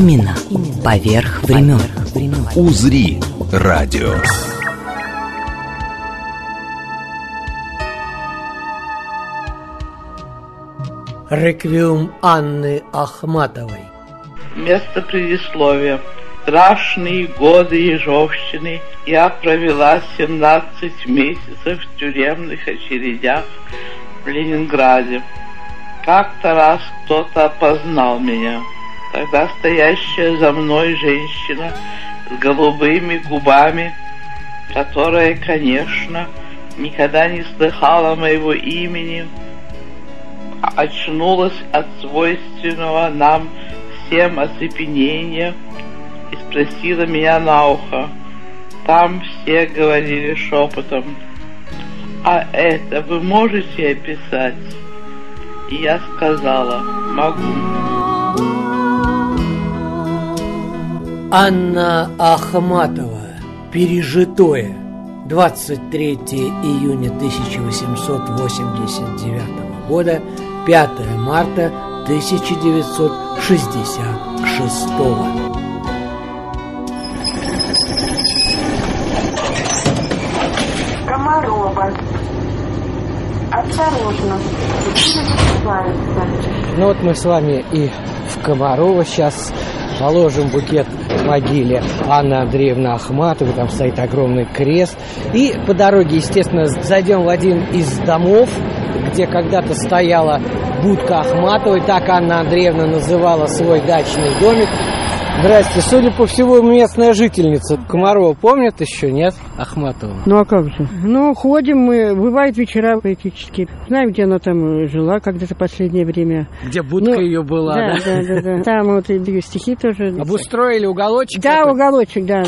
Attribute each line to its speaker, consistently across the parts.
Speaker 1: Именно поверх времен.
Speaker 2: «Узри» радио.
Speaker 3: Реквиум Анны Ахматовой.
Speaker 4: Место предисловия. Страшные годы Ежовщины я провела 17 месяцев в тюремных очередях в Ленинграде. Как-то раз кто-то опознал меня. Тогда стоящая за мной женщина с голубыми губами, которая, конечно, никогда не слыхала моего имени, очнулась от свойственного нам всем оцепенения и спросила меня на ухо. Там все говорили шепотом. А это вы можете описать? И я сказала, могу.
Speaker 3: Анна Ахматова. Пережитое. 23 июня 1889 года, 5 марта 1966
Speaker 5: Комарова. Осторожно.
Speaker 6: Ну вот мы с вами и в Комарово сейчас положим букет могиле Анны Андреевны Ахматовой, там стоит огромный крест. И по дороге, естественно, зайдем в один из домов, где когда-то стояла будка Ахматовой, так Анна Андреевна называла свой дачный домик. Здрасте, судя по всему, местная жительница. Комарова помнит еще, нет? Ахматова.
Speaker 7: Ну а как же? Ну, ходим мы, бывает вечера поэтические. Знаем, где она там жила когда-то последнее время.
Speaker 6: Где будка
Speaker 7: Ну,
Speaker 6: ее была,
Speaker 7: да,
Speaker 6: да?
Speaker 7: да, да, да. Там вот и ее стихи тоже.
Speaker 6: Обустроили уголочек?
Speaker 7: Да,
Speaker 6: такой?
Speaker 7: уголочек, да.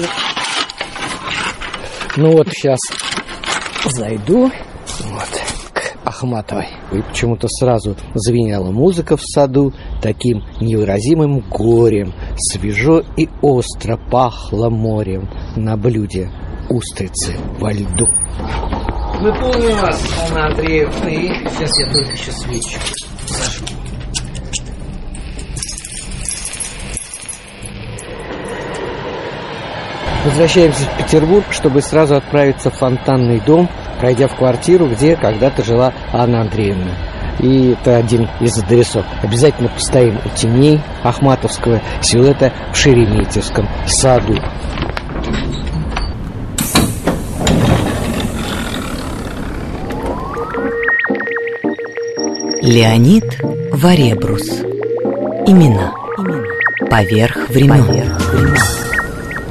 Speaker 6: Ну вот сейчас зайду вот, Ахматовой. И почему-то сразу звенела музыка в саду таким невыразимым горем. Свежо и остро пахло морем на блюде устрицы во льду. Мы помним вас, Анна Андреевна, и сейчас я только еще свечу зажгу. Возвращаемся в Петербург, чтобы сразу отправиться в фонтанный дом, пройдя в квартиру, где когда-то жила Анна Андреевна. И это один из адресов. Обязательно постоим у теней Ахматовского силуэта в Шереметьевском саду.
Speaker 1: Леонид Варебрус. Имена поверх времен.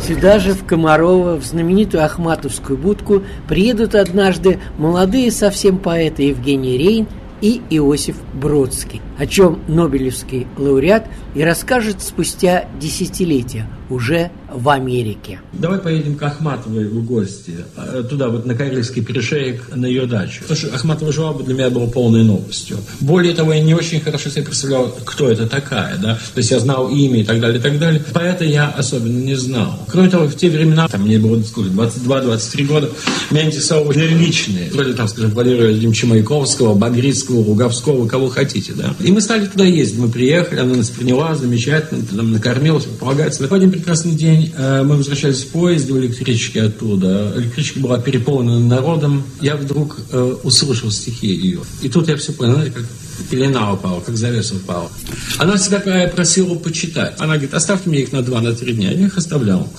Speaker 3: Сюда же, в Комарово, в знаменитую Ахматовскую будку, приедут однажды молодые совсем поэты Евгений Рейн и Иосиф Бродский, о чем Нобелевский лауреат и расскажет спустя десятилетия, уже в Америке.
Speaker 8: Давай поедем к Ахматовой в гости, э, туда вот на Карельский перешеек, на ее дачу. То, что Ахматова жила, для меня было полной новостью. Более того, я не очень хорошо себе представлял, кто это такая, да, то есть я знал имя и так далее, и так далее. Поэта я особенно не знал. Кроме того, в те времена, там мне было сколько, 22-23 года, меня интересовали личные, вроде там, скажем, Валерия Владимировича Маяковского, Багрицкого, Луговского, кого хотите, да. И мы стали туда ездить, мы приехали, она нас приняла замечательно, нам накормила, полагается. В один прекрасный день э, мы возвращались в поезде в электричке оттуда. Электричка была переполнена народом. Я вдруг э, услышал стихи ее. И тут я все понял, как пелена упала, как завеса упала. Она всегда просила почитать. Она говорит, оставьте мне их на два, на три дня. Я их оставлял.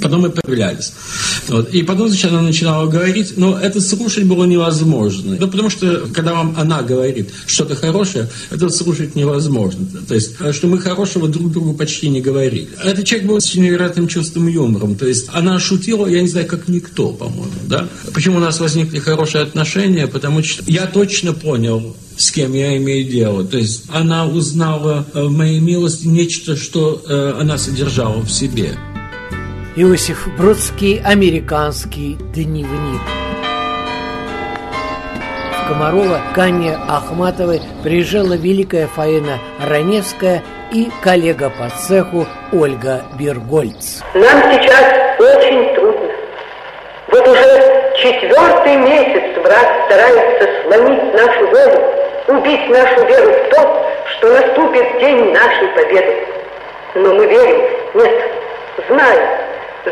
Speaker 8: Потом мы появлялись. Вот. И потом, значит, она начинала говорить, но это слушать было невозможно. Ну, потому что, когда вам она говорит что-то хорошее, это слушать невозможно. То есть, что мы хорошего друг другу почти не говорили. Этот человек был с невероятным чувством юмора. То есть, она шутила, я не знаю, как никто, по-моему, да. Почему у нас возникли хорошие отношения? Потому что я точно понял, с кем я имею дело. То есть, она узнала в моей милости нечто, что э, она содержала в себе.
Speaker 3: Иосиф Бродский «Американский дневник». В Комарова к Анне Ахматовой приезжала великая Фаина Раневская и коллега по цеху Ольга Бергольц.
Speaker 5: Нам сейчас очень трудно. Вот уже четвертый месяц враг старается сломить нашу волю, убить нашу веру в то, что наступит день нашей победы. Но мы верим, нет, знаем,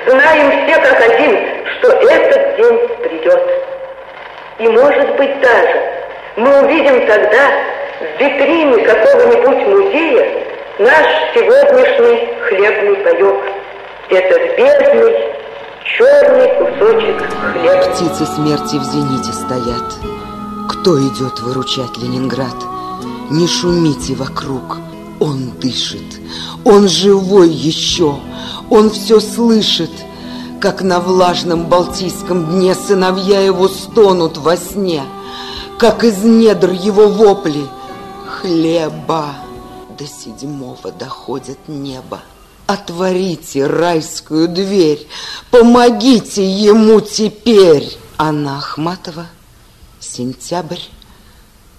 Speaker 5: знаем все как один, что этот день придет. И может быть даже мы увидим тогда в витрине какого-нибудь музея наш сегодняшний хлебный паек. Этот бедный, черный кусочек хлеба.
Speaker 9: Птицы смерти в зените стоят. Кто идет выручать Ленинград? Не шумите вокруг, он дышит, он живой еще, он все слышит, как на влажном Балтийском дне сыновья его стонут во сне, как из недр его вопли хлеба до седьмого доходит небо. Отворите райскую дверь, помогите ему теперь. Анна Ахматова, сентябрь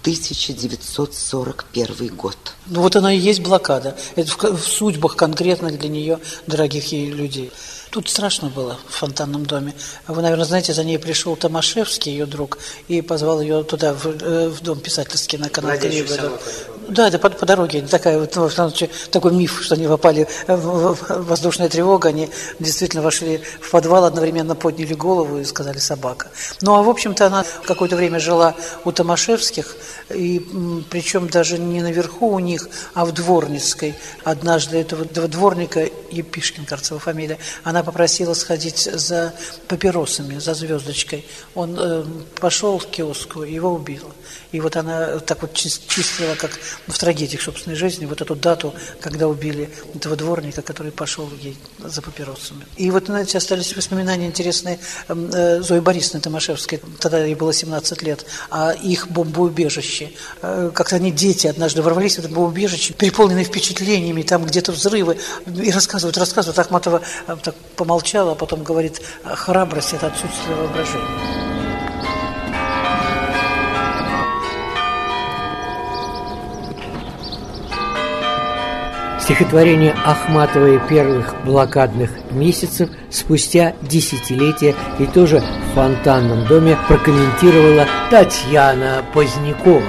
Speaker 9: 1941 год.
Speaker 10: Ну вот она и есть блокада. Это в, в судьбах конкретно для нее, дорогих ей людей. Тут страшно было в фонтанном доме. Вы, наверное, знаете, за ней пришел Томашевский, ее друг, и позвал ее туда, в, э, в дом писательский на канал Кривода. Да, это по, по дороге. Такая, вот, ну, такой миф, что они попали в, в воздушная тревога, они действительно вошли в подвал, одновременно подняли голову и сказали «собака». Ну, а, в общем-то, она какое-то время жила у Томашевских, и причем даже не наверху у них, а в Дворницкой. Однажды этого, дворника, Епишкин, кажется, его фамилия, она попросила сходить за папиросами, за звездочкой. Он э, пошел в киоску, его убила. И вот она так вот чистила, как в трагедиях собственной жизни, вот эту дату, когда убили этого дворника, который пошел ей за папиросами. И вот, знаете, остались воспоминания интересные эм, э, Зои Борисовны Томашевской, тогда ей было 17 лет, о их бомбоубежище. Э, как-то они, дети, однажды ворвались в это бомбоубежище, переполненные впечатлениями, там где-то взрывы, и рассказывают, рассказывают. Ахматова э, так помолчала, а потом говорит, храбрость – это отсутствие воображения.
Speaker 3: Стихотворение Ахматовой первых блокадных месяцев спустя десятилетия и тоже в фонтанном доме прокомментировала Татьяна Позднякова.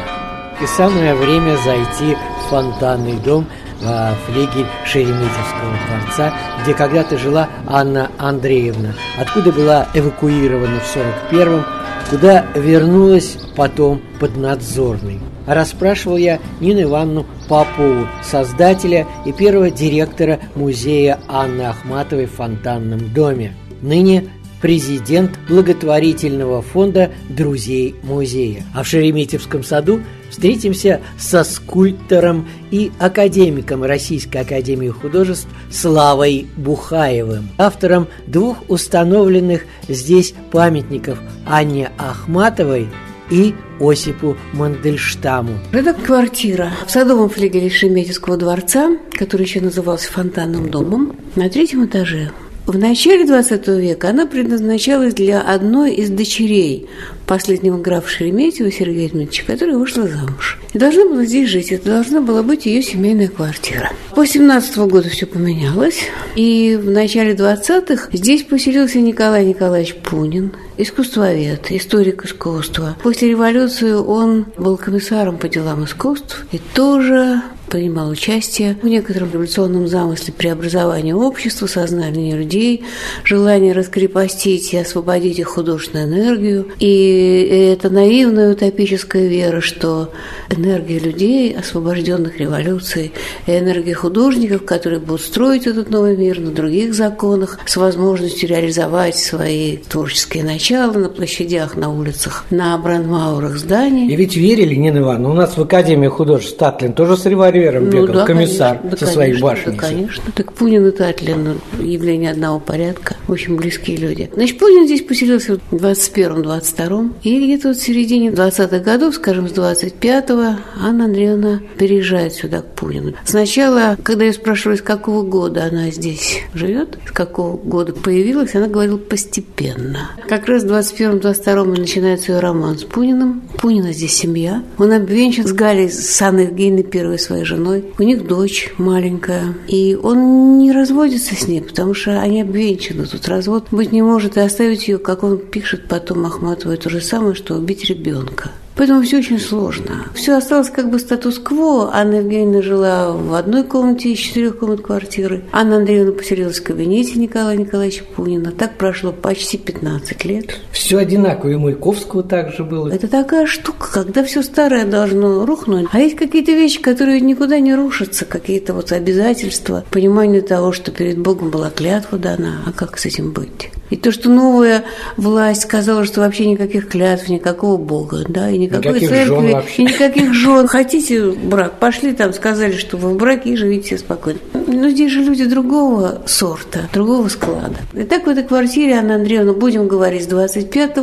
Speaker 3: И самое время зайти в фонтанный дом во флигель Шереметьевского дворца, где когда-то жила Анна Андреевна, откуда была эвакуирована в 41-м, куда вернулась потом поднадзорной. А расспрашивал я Нину Ивановну Попову, создателя и первого директора музея Анны Ахматовой в Фонтанном доме. Ныне президент благотворительного фонда «Друзей музея». А в Шереметьевском саду встретимся со скульптором и академиком Российской академии художеств Славой Бухаевым, автором двух установленных здесь памятников Анне Ахматовой и Осипу Мандельштаму.
Speaker 11: Это квартира в садовом флигеле Шереметьевского дворца, который еще назывался фонтанным домом, на третьем этаже. В начале XX века она предназначалась для одной из дочерей последнего графа Шереметьева Сергея Дмитриевича, которая вышла замуж. И должна была здесь жить. Это должна была быть ее семейная квартира. После 17 года все поменялось. И в начале 20-х здесь поселился Николай Николаевич Пунин, искусствовед, историк искусства. После революции он был комиссаром по делам искусств и тоже принимал участие в некотором революционном замысле преобразования общества, сознания людей, желание раскрепостить и освободить их художественную энергию. И это наивная утопическая вера, что энергия людей, освобожденных революцией, и энергия художников, которые будут строить этот новый мир на других законах, с возможностью реализовать свои творческие начала на площадях, на улицах, на брандмаурах зданий.
Speaker 6: И ведь верили, Нина Ивановна, у нас в Академии художеств Татлин тоже срывали револьвером
Speaker 11: Ну
Speaker 6: бегал,
Speaker 11: да,
Speaker 6: комиссар
Speaker 11: конечно, да,
Speaker 6: со своей башней.
Speaker 11: Да, конечно. Так Пунин и Татлин явление одного порядка. В общем, близкие люди. Значит, Пунин здесь поселился в 21-22. И где-то вот в середине 20-х годов, скажем, с 25-го, Анна Андреевна переезжает сюда, к Пунину. Сначала, когда я спрашиваю, с какого года она здесь живет, с какого года появилась, она говорила постепенно. Как раз в 21-22 начинается ее роман с Пуниным. Пунина здесь семья. Он обвенчан с Галей, с Анной Евгеньевной, первой своей женой. У них дочь маленькая. И он не разводится с ней, потому что они обвенчаны. Тут развод быть не может и оставить ее, как он пишет потом Ахматовой, то же самое, что убить ребенка. Поэтому все очень сложно. Все осталось как бы статус-кво. Анна Евгеньевна жила в одной комнате из четырех комнат квартиры. Анна Андреевна поселилась в кабинете Николая Николаевича Пунина. Так прошло почти 15 лет.
Speaker 6: Все одинаково. И Маяковского также было.
Speaker 11: Это такая штука, когда все старое должно рухнуть. А есть какие-то вещи, которые никуда не рушатся, какие-то вот обязательства, понимание того, что перед Богом была клятва дана, а как с этим быть? И то, что новая власть сказала, что вообще никаких клятв, никакого Бога, да, и никакой
Speaker 6: Никаких
Speaker 11: церкви,
Speaker 6: жен вообще.
Speaker 11: и никаких жен. Хотите брак, пошли там, сказали, что вы в браке и живите спокойно. Но здесь же люди другого сорта, другого склада. И так в этой квартире Анна Андреевна, будем говорить, с 25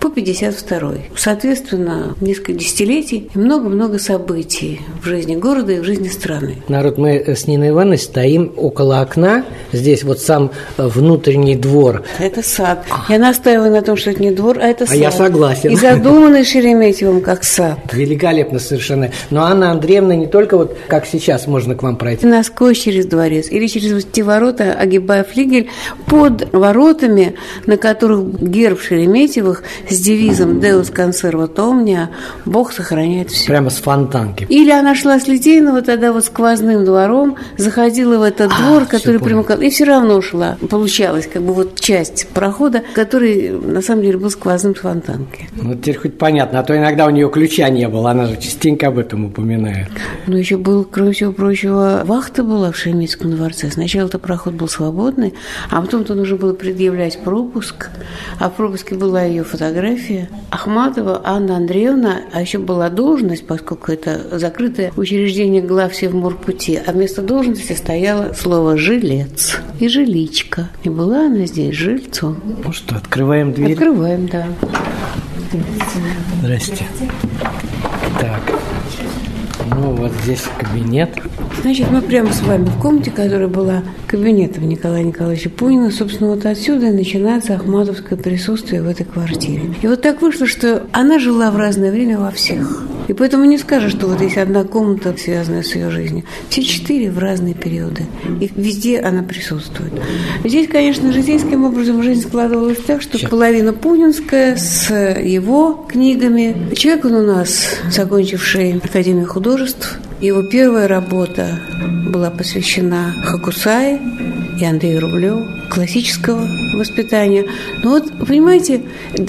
Speaker 11: по 52 Соответственно, несколько десятилетий и много-много событий в жизни города и в жизни страны.
Speaker 6: Народ, мы с Ниной Ивановной стоим около окна. Здесь вот сам внутренний двор.
Speaker 11: Это сад. Я настаиваю на том, что это не двор, а это
Speaker 6: А
Speaker 11: сад.
Speaker 6: я согласен.
Speaker 11: И задуманный Шереметьевым как сад.
Speaker 6: Великолепно совершенно. Но Анна Андреевна не только вот как сейчас можно к вам пройти.
Speaker 11: Насквозь через дворец или через вот эти ворота, огибая флигель, под воротами, на которых герб Шереметьевых с девизом «Deus conservat omnia» «Бог сохраняет все».
Speaker 6: Прямо с фонтанки.
Speaker 11: Или она шла с Литейного тогда вот сквозным двором, заходила в этот двор, который примыкал, и все равно шла. Получалось как бы вот часть прохода, который на самом деле был сквозным с фонтанки.
Speaker 6: Ну, теперь хоть понятно, а то иногда у нее ключа не было, она же частенько об этом упоминает.
Speaker 11: Но еще был, кроме всего прочего, вахта была в Шереметьевском дворце. Сначала это проход был свободный, а потом-то нужно было предъявлять пропуск. А в пропуске была ее фотография. Ахматова Анна Андреевна, а еще была должность, поскольку это закрытое учреждение главсевморпути, а вместо должности стояло слово «жилец» и «жиличка». И была она здесь жильцом.
Speaker 6: Ну что, открываем дверь?
Speaker 11: Открываем, да.
Speaker 6: Здрасте. Так. Ну, вот здесь кабинет.
Speaker 11: Значит, мы прямо с вами в комнате, которая была кабинетом Николая Николаевича Пунина. Собственно, вот отсюда и начинается ахматовское присутствие в этой квартире. И вот так вышло, что она жила в разное время во всех. И поэтому не скажешь, что вот есть одна комната, связанная с ее жизнью. Все четыре в разные периоды. И везде она присутствует. Здесь, конечно, житейским образом жизнь складывалась так, что половина пунинская с его книгами. Человек он у нас, закончивший Академию художеств, его первая работа была посвящена Хакусае и Андрею Рублеву, классического воспитания. Но вот, понимаете,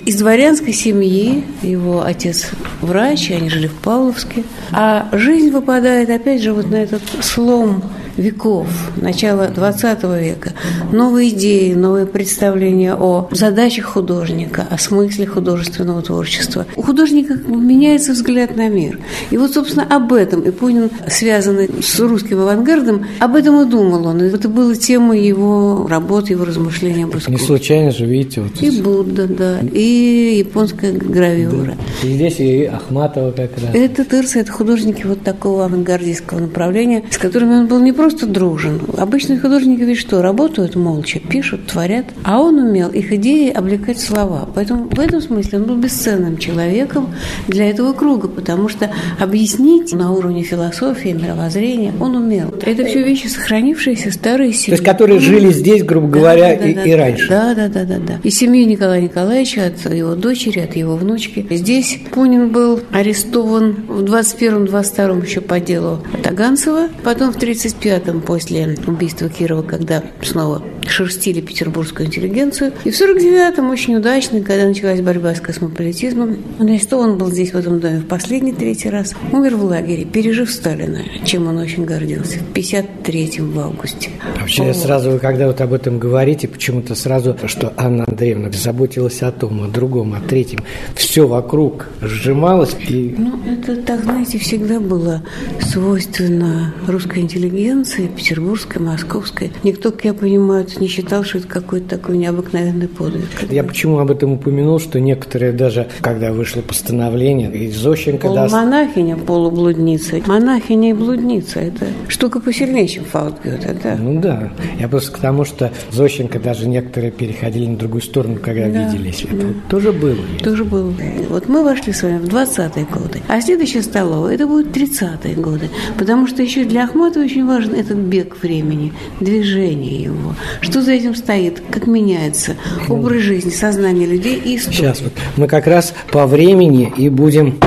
Speaker 11: из дворянской семьи, его отец врач, они жили в Павловске, а жизнь выпадает опять же вот на этот слом веков, начала 20 века, новые идеи, новые представления о задачах художника, о смысле художественного творчества. У художника меняется взгляд на мир. И вот, собственно, об этом и Пунин, связанный с русским авангардом, об этом и думал он. И это была тема его работы, его размышления об
Speaker 6: Не
Speaker 11: искусстве.
Speaker 6: случайно же, видите, вот
Speaker 11: И Будда, да, и японская гравюра.
Speaker 6: И здесь и Ахматова как раз.
Speaker 11: Это Тырса, это художники вот такого авангардистского направления, с которыми он был не просто дружен. Обычные художники ведь что, работают молча, пишут, творят, а он умел их идеи облекать слова. Поэтому в этом смысле он был бесценным человеком для этого круга, потому что объяснить на уровне философии, мировоззрения он умел. Это все вещи, сохранившиеся, старые семьи.
Speaker 6: То есть, которые жили здесь, грубо говоря, и, и раньше.
Speaker 11: Да, да, да, да, да. И семьи Николая Николаевича, от его дочери, от его внучки. Здесь Пунин был арестован в 21-22 еще по делу Таганцева, потом в 31 49-м, после убийства Кирова, когда снова шерстили петербургскую интеллигенцию. И в 49-м очень удачно, когда началась борьба с космополитизмом, значит, он был здесь, в этом доме, в последний третий раз. Умер в лагере, пережив Сталина, чем он очень гордился, в 53-м в августе.
Speaker 3: Вообще, вот. сразу, когда вот об этом говорите, почему-то сразу, что Анна Андреевна заботилась о том, о другом, о третьем. Все вокруг сжималось. И...
Speaker 11: Ну, это так, знаете, всегда было свойственно русской интеллигенции, петербургской, московской. Никто, как я понимаю, не считал, что это какой-то такой необыкновенный подвиг.
Speaker 3: Я почему об этом упомянул, что некоторые даже, когда вышло постановление, и Зощенко...
Speaker 11: Полумонахиня, даст... полублудница. Монахиня и блудница – это штука посильнее, чем Фаутгёте, да?
Speaker 3: Ну да. Я просто к тому, что Зощенко даже некоторые переходили на другую сторону, когда да, виделись. Это да. тоже было.
Speaker 11: Тоже было. Вот мы вошли с вами в 20-е годы, а следующая столовая – это будет 30-е годы, потому что еще для Ахматова очень важен этот бег времени, движение его, что за этим стоит, как меняется образ жизни, сознание людей и история.
Speaker 3: Сейчас вот мы как раз по времени и будем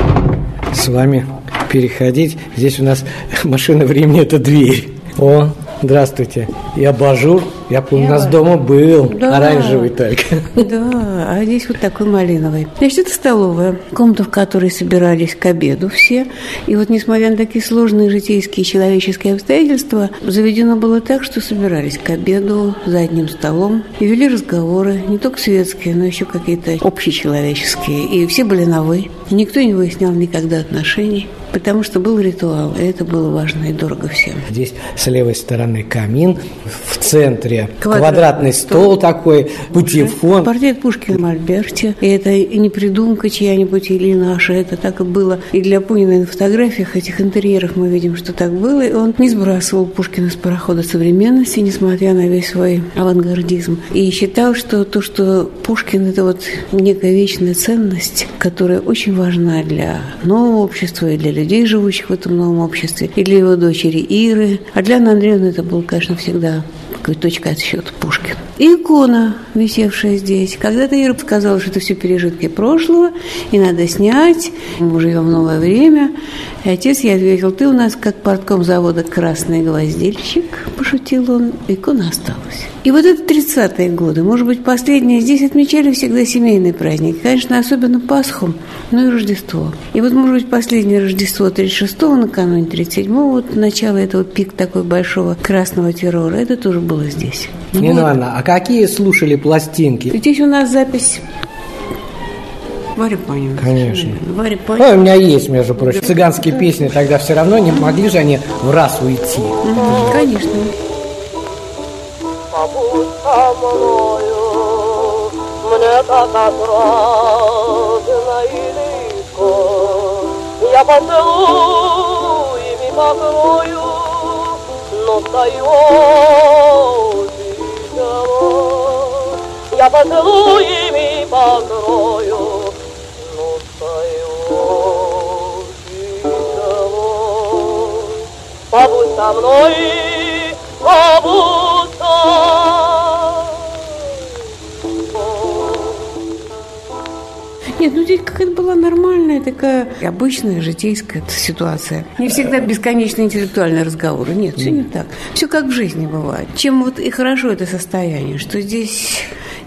Speaker 3: с вами переходить. Здесь у нас машина времени – это дверь. О, здравствуйте. И абажур я помню, у нас дома был да. оранжевый только.
Speaker 11: Да, а здесь вот такой малиновый. Значит, это столовая, комната, в которой собирались к обеду все. И вот, несмотря на такие сложные житейские человеческие обстоятельства, заведено было так, что собирались к обеду за одним столом и вели разговоры, не только светские, но еще какие-то общечеловеческие. И все были на «вы». И никто не выяснял никогда отношений, потому что был ритуал, и это было важно и дорого всем.
Speaker 3: Здесь с левой стороны камин, в центре себе Квадрат. квадратный стол, стол такой, путевфон.
Speaker 11: Портрет Пушкина в Мольберте. И это не придумка чья-нибудь или наша, это так и было. И для Пунина на фотографиях этих интерьеров мы видим, что так было. И он не сбрасывал Пушкина с парохода современности, несмотря на весь свой авангардизм. И считал, что то, что Пушкин – это вот некая вечная ценность, которая очень важна для нового общества и для людей, живущих в этом новом обществе, и для его дочери Иры. А для Анны Андреевны это был, конечно, всегда такой точкой отсчета Пушкин. Икона, висевшая здесь. Когда-то Ира сказала, что это все пережитки прошлого, и надо снять. Мы живем в новое время. И отец ей ответил, ты у нас как портком завода «Красный гвоздильщик», пошутил он. Икона осталась. И вот это 30-е годы, может быть, последние, здесь отмечали всегда семейный праздник. Конечно, особенно Пасху, но и Рождество. И вот, может быть, последнее Рождество 36-го, накануне 37-го, вот начало этого пик такой большого красного террора, это тоже было здесь.
Speaker 3: Не, ну, Анна, а какие слушали пластинки?
Speaker 11: Здесь у нас запись Варя Панина.
Speaker 3: Конечно. Варя Панина. А, у меня есть, между прочим, цыганские песни. Тогда все равно не могли же они в раз уйти.
Speaker 11: Конечно. Побудь со мною, мне так отрадно и легко. Я поцелуями покрою, но встает Я поцелуями покрою, но встает Побудь со мной, побудь нет, ну здесь какая-то была нормальная такая обычная житейская ситуация. Не всегда бесконечно интеллектуальные разговоры. Нет, все не так. Все как в жизни бывает. Чем вот и хорошо это состояние, что здесь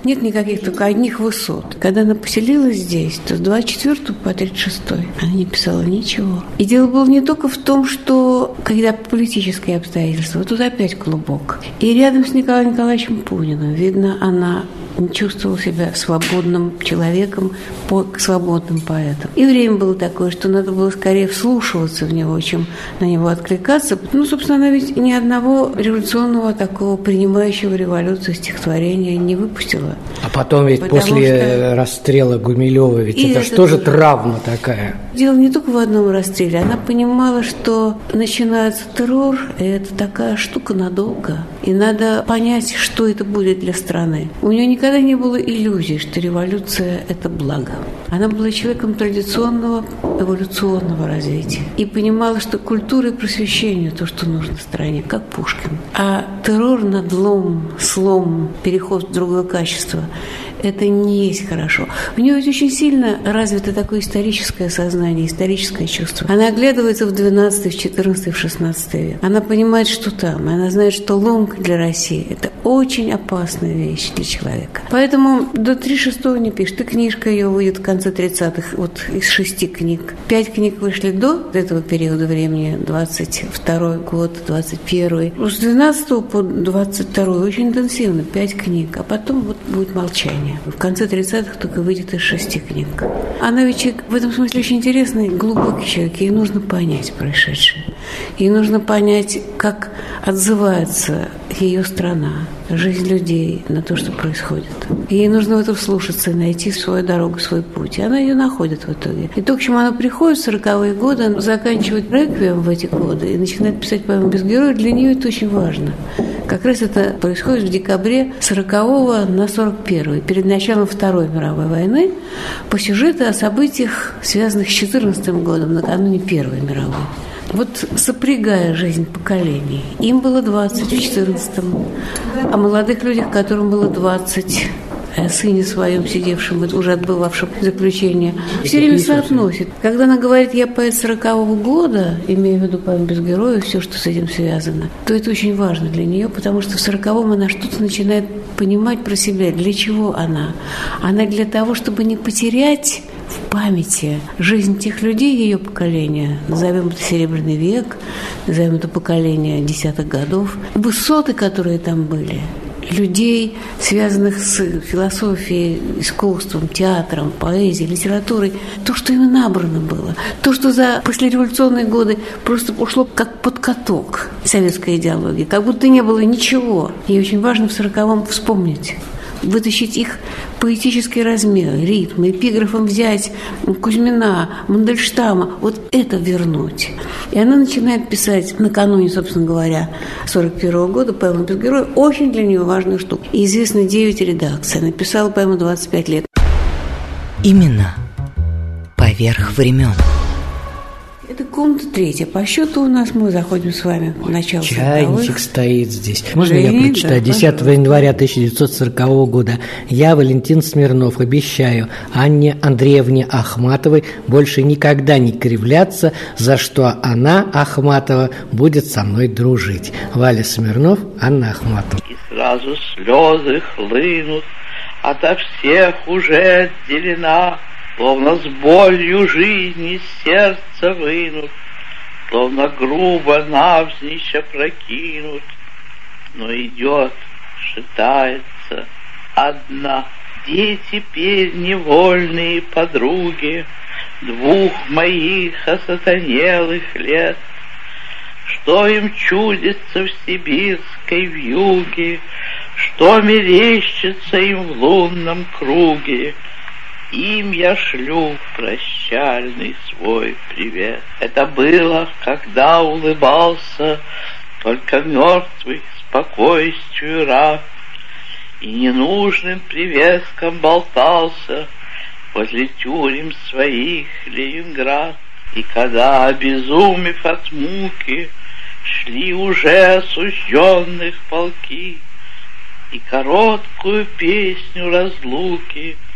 Speaker 11: нет никаких только одних высот. Когда она поселилась здесь, то с 24 по 36 она не писала ничего. И дело было не только в том, что когда политические обстоятельства, тут опять клубок. И рядом с Николаем Николаевичем Пуниным, видно, она чувствовал себя свободным человеком, по, свободным поэтом. И время было такое, что надо было скорее вслушиваться в него, чем на него откликаться. Ну, собственно, она ведь ни одного революционного такого принимающего революцию стихотворения не выпустила.
Speaker 3: А потом ведь Потому после что... расстрела Гумилева, ведь и это, это тоже травма такая.
Speaker 11: Дело не только в одном расстреле. Она понимала, что начинается террор, и это такая штука надолго. И надо понять, что это будет для страны. У нее никогда не было иллюзий, что революция – это благо. Она была человеком традиционного эволюционного развития и понимала, что культура и просвещение – то, что нужно стране, как Пушкин. А террор, надлом, слом, переход в другое качество – это не есть хорошо. У нее ведь очень сильно развито такое историческое сознание, историческое чувство. Она оглядывается в 12, в 14, в 16 век. Она понимает, что там. Она знает, что лонг для России – это очень опасная вещь для человека. Поэтому до 36 не пишет. И книжка ее выйдет в конце 30-х, вот из шести книг. Пять книг вышли до этого периода времени, 22 год, 21 С 12 по 22 очень интенсивно, пять книг. А потом вот будет молчание жизни. В конце 30-х только выйдет из шести книг. Она ведь в этом смысле очень интересный, глубокий человек. Ей нужно понять происшедшее. Ей нужно понять, как отзывается ее страна, жизнь людей на то, что происходит. Ей нужно в это вслушаться и найти свою дорогу, свой путь. И она ее находит в итоге. И то, к чему она приходит в 40-е годы, заканчивает реквием в эти годы и начинает писать поэму без героя, для нее это очень важно. Как раз это происходит в декабре 40-го на 41-й, перед началом Второй мировой войны, по сюжету о событиях, связанных с 14 годом, накануне Первой мировой. Вот сопрягая жизнь поколений. Им было 20 в 14-м, а молодых людях, которым было 20 о сыне своем, сидевшем, уже отбывавшем заключение, все время соотносит. Когда она говорит, я поэт 40-го года, имея в виду поэм без героя, все, что с этим связано, то это очень важно для нее, потому что в 40-м она что-то начинает понимать про себя, для чего она. Она для того, чтобы не потерять в памяти жизнь тех людей ее поколения, назовем это Серебряный век, назовем это поколение десятых годов, высоты, которые там были, людей, связанных с философией, искусством, театром, поэзией, литературой, то, что им набрано было, то, что за послереволюционные годы просто ушло как под каток советской идеологии, как будто не было ничего. И очень важно в сороковом вспомнить вытащить их поэтический размер, ритм, эпиграфом взять Кузьмина, Мандельштама, вот это вернуть. И она начинает писать накануне, собственно говоря, 41 года поэму без героя, очень для нее важную штуку. И известно 9 редакций. Написала поэму 25 лет.
Speaker 1: Именно поверх времен.
Speaker 11: Это комната третья. По счету у нас мы заходим с вами в начало
Speaker 3: Чайничек 40 стоит здесь. Можно Жень, я прочитаю? Да, 10 января 1940 года я, Валентин Смирнов, обещаю Анне Андреевне Ахматовой больше никогда не кривляться, за что она, Ахматова, будет со мной дружить. Валя Смирнов, Анна Ахматова.
Speaker 4: И сразу слезы хлынут, ото всех уже отделена Словно с болью жизни сердце вынут, Словно грубо навзничь опрокинут, Но идет, шатается одна. Где теперь невольные подруги Двух моих осатанелых лет? Что им чудится в сибирской вьюге, Что мерещится им в лунном круге — им я шлю прощальный свой привет. Это было, когда улыбался только мертвый спокойствию раб, И ненужным привеском болтался возле тюрем своих Ленинград. И когда, обезумев от муки, шли уже осужденных полки, И короткую песню разлуки —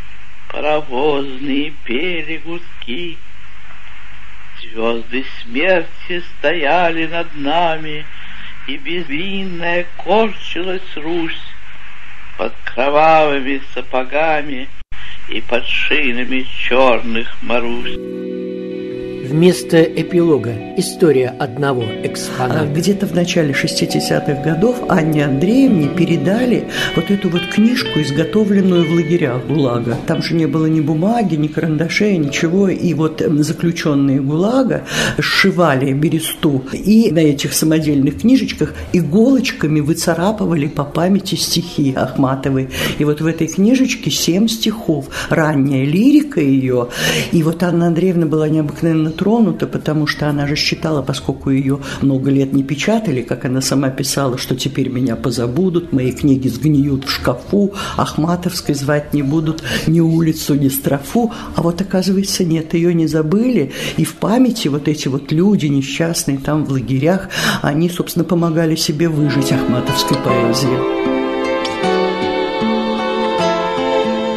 Speaker 4: паровозные пели гудки. Звезды смерти стояли над нами, И безвинная корчилась Русь Под кровавыми сапогами И под шинами черных Марусь.
Speaker 3: Вместо эпилога история одного экспоната. А
Speaker 12: где-то в начале 60-х годов Анне Андреевне передали вот эту вот книжку, изготовленную в лагерях ГУЛАГа. Там же не было ни бумаги, ни карандашей, ничего. И вот заключенные ГУЛАГа сшивали бересту и на этих самодельных книжечках иголочками выцарапывали по памяти стихи Ахматовой. И вот в этой книжечке семь стихов. Ранняя лирика ее. И вот Анна Андреевна была необыкновенно тронута, потому что она же считала, поскольку ее много лет не печатали, как она сама писала, что теперь меня позабудут, мои книги сгниют в шкафу, Ахматовской звать не будут ни улицу, ни строфу. А вот оказывается, нет, ее не забыли. И в памяти вот эти вот люди несчастные там в лагерях, они, собственно, помогали себе выжить ахматовской поэзии.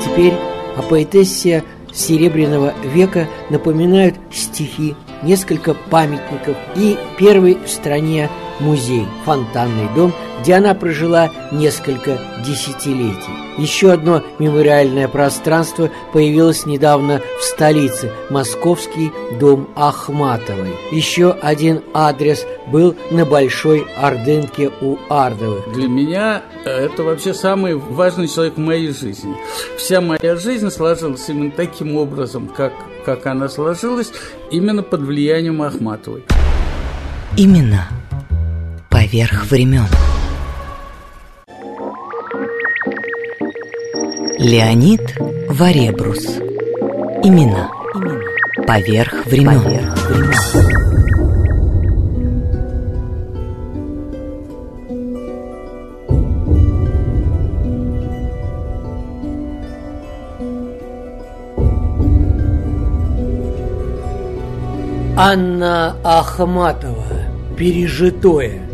Speaker 3: Теперь о поэтессе Серебряного века напоминают стихи, несколько памятников. И первый стране музей «Фонтанный дом», где она прожила несколько десятилетий. Еще одно мемориальное пространство появилось недавно в столице – Московский дом Ахматовой. Еще один адрес был на Большой Ордынке у Ардовых.
Speaker 13: Для меня это вообще самый важный человек в моей жизни. Вся моя жизнь сложилась именно таким образом, как, как она сложилась, именно под влиянием Ахматовой.
Speaker 1: Именно поверх времен. Леонид Варебрус. Имена. Поверх времен. Поверх времен.
Speaker 3: Анна Ахматова. Пережитое.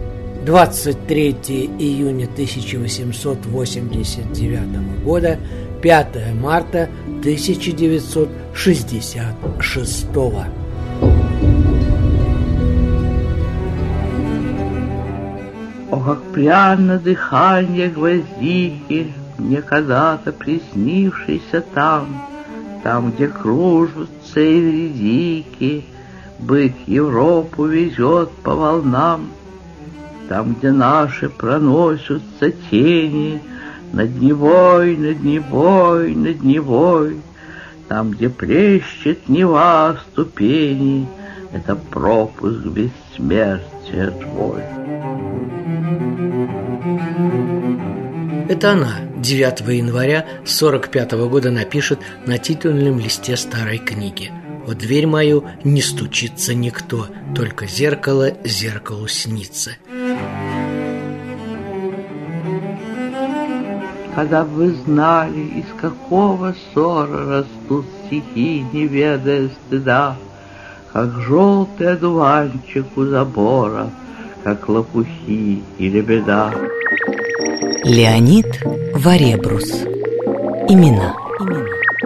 Speaker 3: 23 июня 1889 года, 5 марта 1966
Speaker 4: О, как пряно дыхание гвоздики, Мне когда-то приснившийся там, Там, где кружатся эвредики, Бык Европу везет по волнам, Там, где наши проносятся тени, Над Невой, над Невой, над Невой, Там, где плещет Нева ступени, Это пропуск бессмертия твой.
Speaker 3: Это она 9 января 45 года напишет на титульном листе старой книги – в дверь мою не стучится никто, только зеркало зеркалу снится.
Speaker 4: Когда вы знали, из какого ссора растут стихи, не ведая стыда, Как желтый одуванчик у забора, как лопухи или беда.
Speaker 1: Леонид Варебрус. Имена.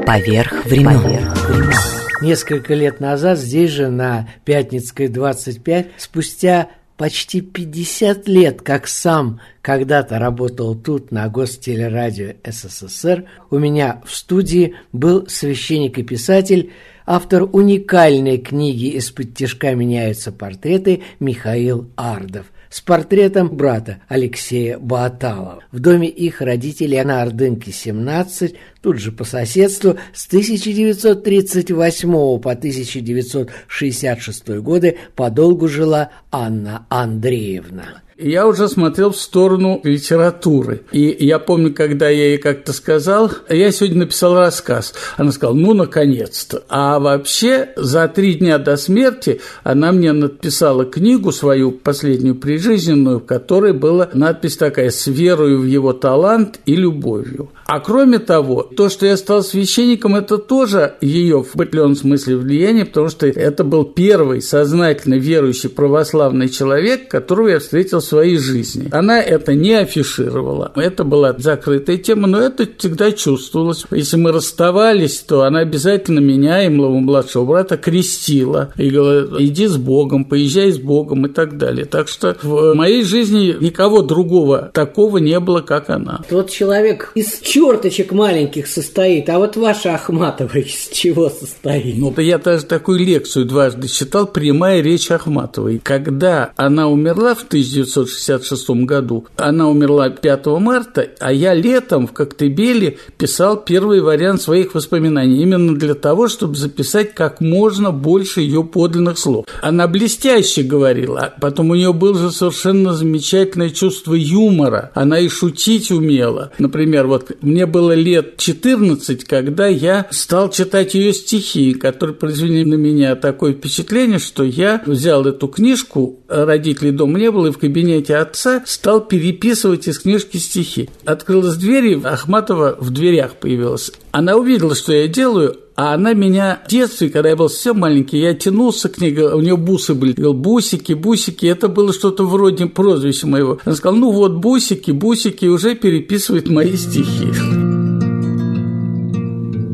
Speaker 1: Поверх времен. Поверх времен.
Speaker 3: Несколько лет назад здесь же, на Пятницкой 25, спустя почти 50 лет, как сам когда-то работал тут, на Гостелерадио СССР, у меня в студии был священник и писатель, автор уникальной книги «Из-под тяжка меняются портреты» Михаил Ардов с портретом брата Алексея Бааталова. В доме их родителей на Ордынке 17, тут же по соседству, с 1938 по 1966 годы подолгу жила Анна Андреевна
Speaker 13: я уже смотрел в сторону литературы. И я помню, когда я ей как-то сказал, я сегодня написал рассказ. Она сказала, ну, наконец-то. А вообще, за три дня до смерти она мне написала книгу свою, последнюю прижизненную, в которой была надпись такая «С верою в его талант и любовью». А кроме того, то, что я стал священником, это тоже ее в определенном смысле влияние, потому что это был первый сознательно верующий православный человек, которого я встретил своей жизни. Она это не афишировала. Это была закрытая тема, но это всегда чувствовалось. Если мы расставались, то она обязательно меня и моего младшего брата крестила и говорила, иди с Богом, поезжай с Богом и так далее. Так что в моей жизни никого другого такого не было, как она.
Speaker 3: Тот человек из черточек маленьких состоит, а вот ваша Ахматова из чего состоит?
Speaker 13: Ну, я даже такую лекцию дважды читал, прямая речь Ахматовой. Когда она умерла в 1900 1966 году. Она умерла 5 марта, а я летом в Коктебеле писал первый вариант своих воспоминаний, именно для того, чтобы записать как можно больше ее подлинных слов. Она блестяще говорила, а потом у нее было же совершенно замечательное чувство юмора. Она и шутить умела. Например, вот мне было лет 14, когда я стал читать ее стихи, которые произвели на меня такое впечатление, что я взял эту книжку, родителей дома не было, и в кабинете отца стал переписывать из книжки стихи. Открылась дверь, и Ахматова в дверях появилась. Она увидела, что я делаю, а она меня в детстве, когда я был совсем маленький, я тянулся к ней, у нее бусы были. Говорил, бусики, бусики, это было что-то вроде прозвища моего. Она сказала, ну вот, бусики, бусики, уже переписывает мои стихи.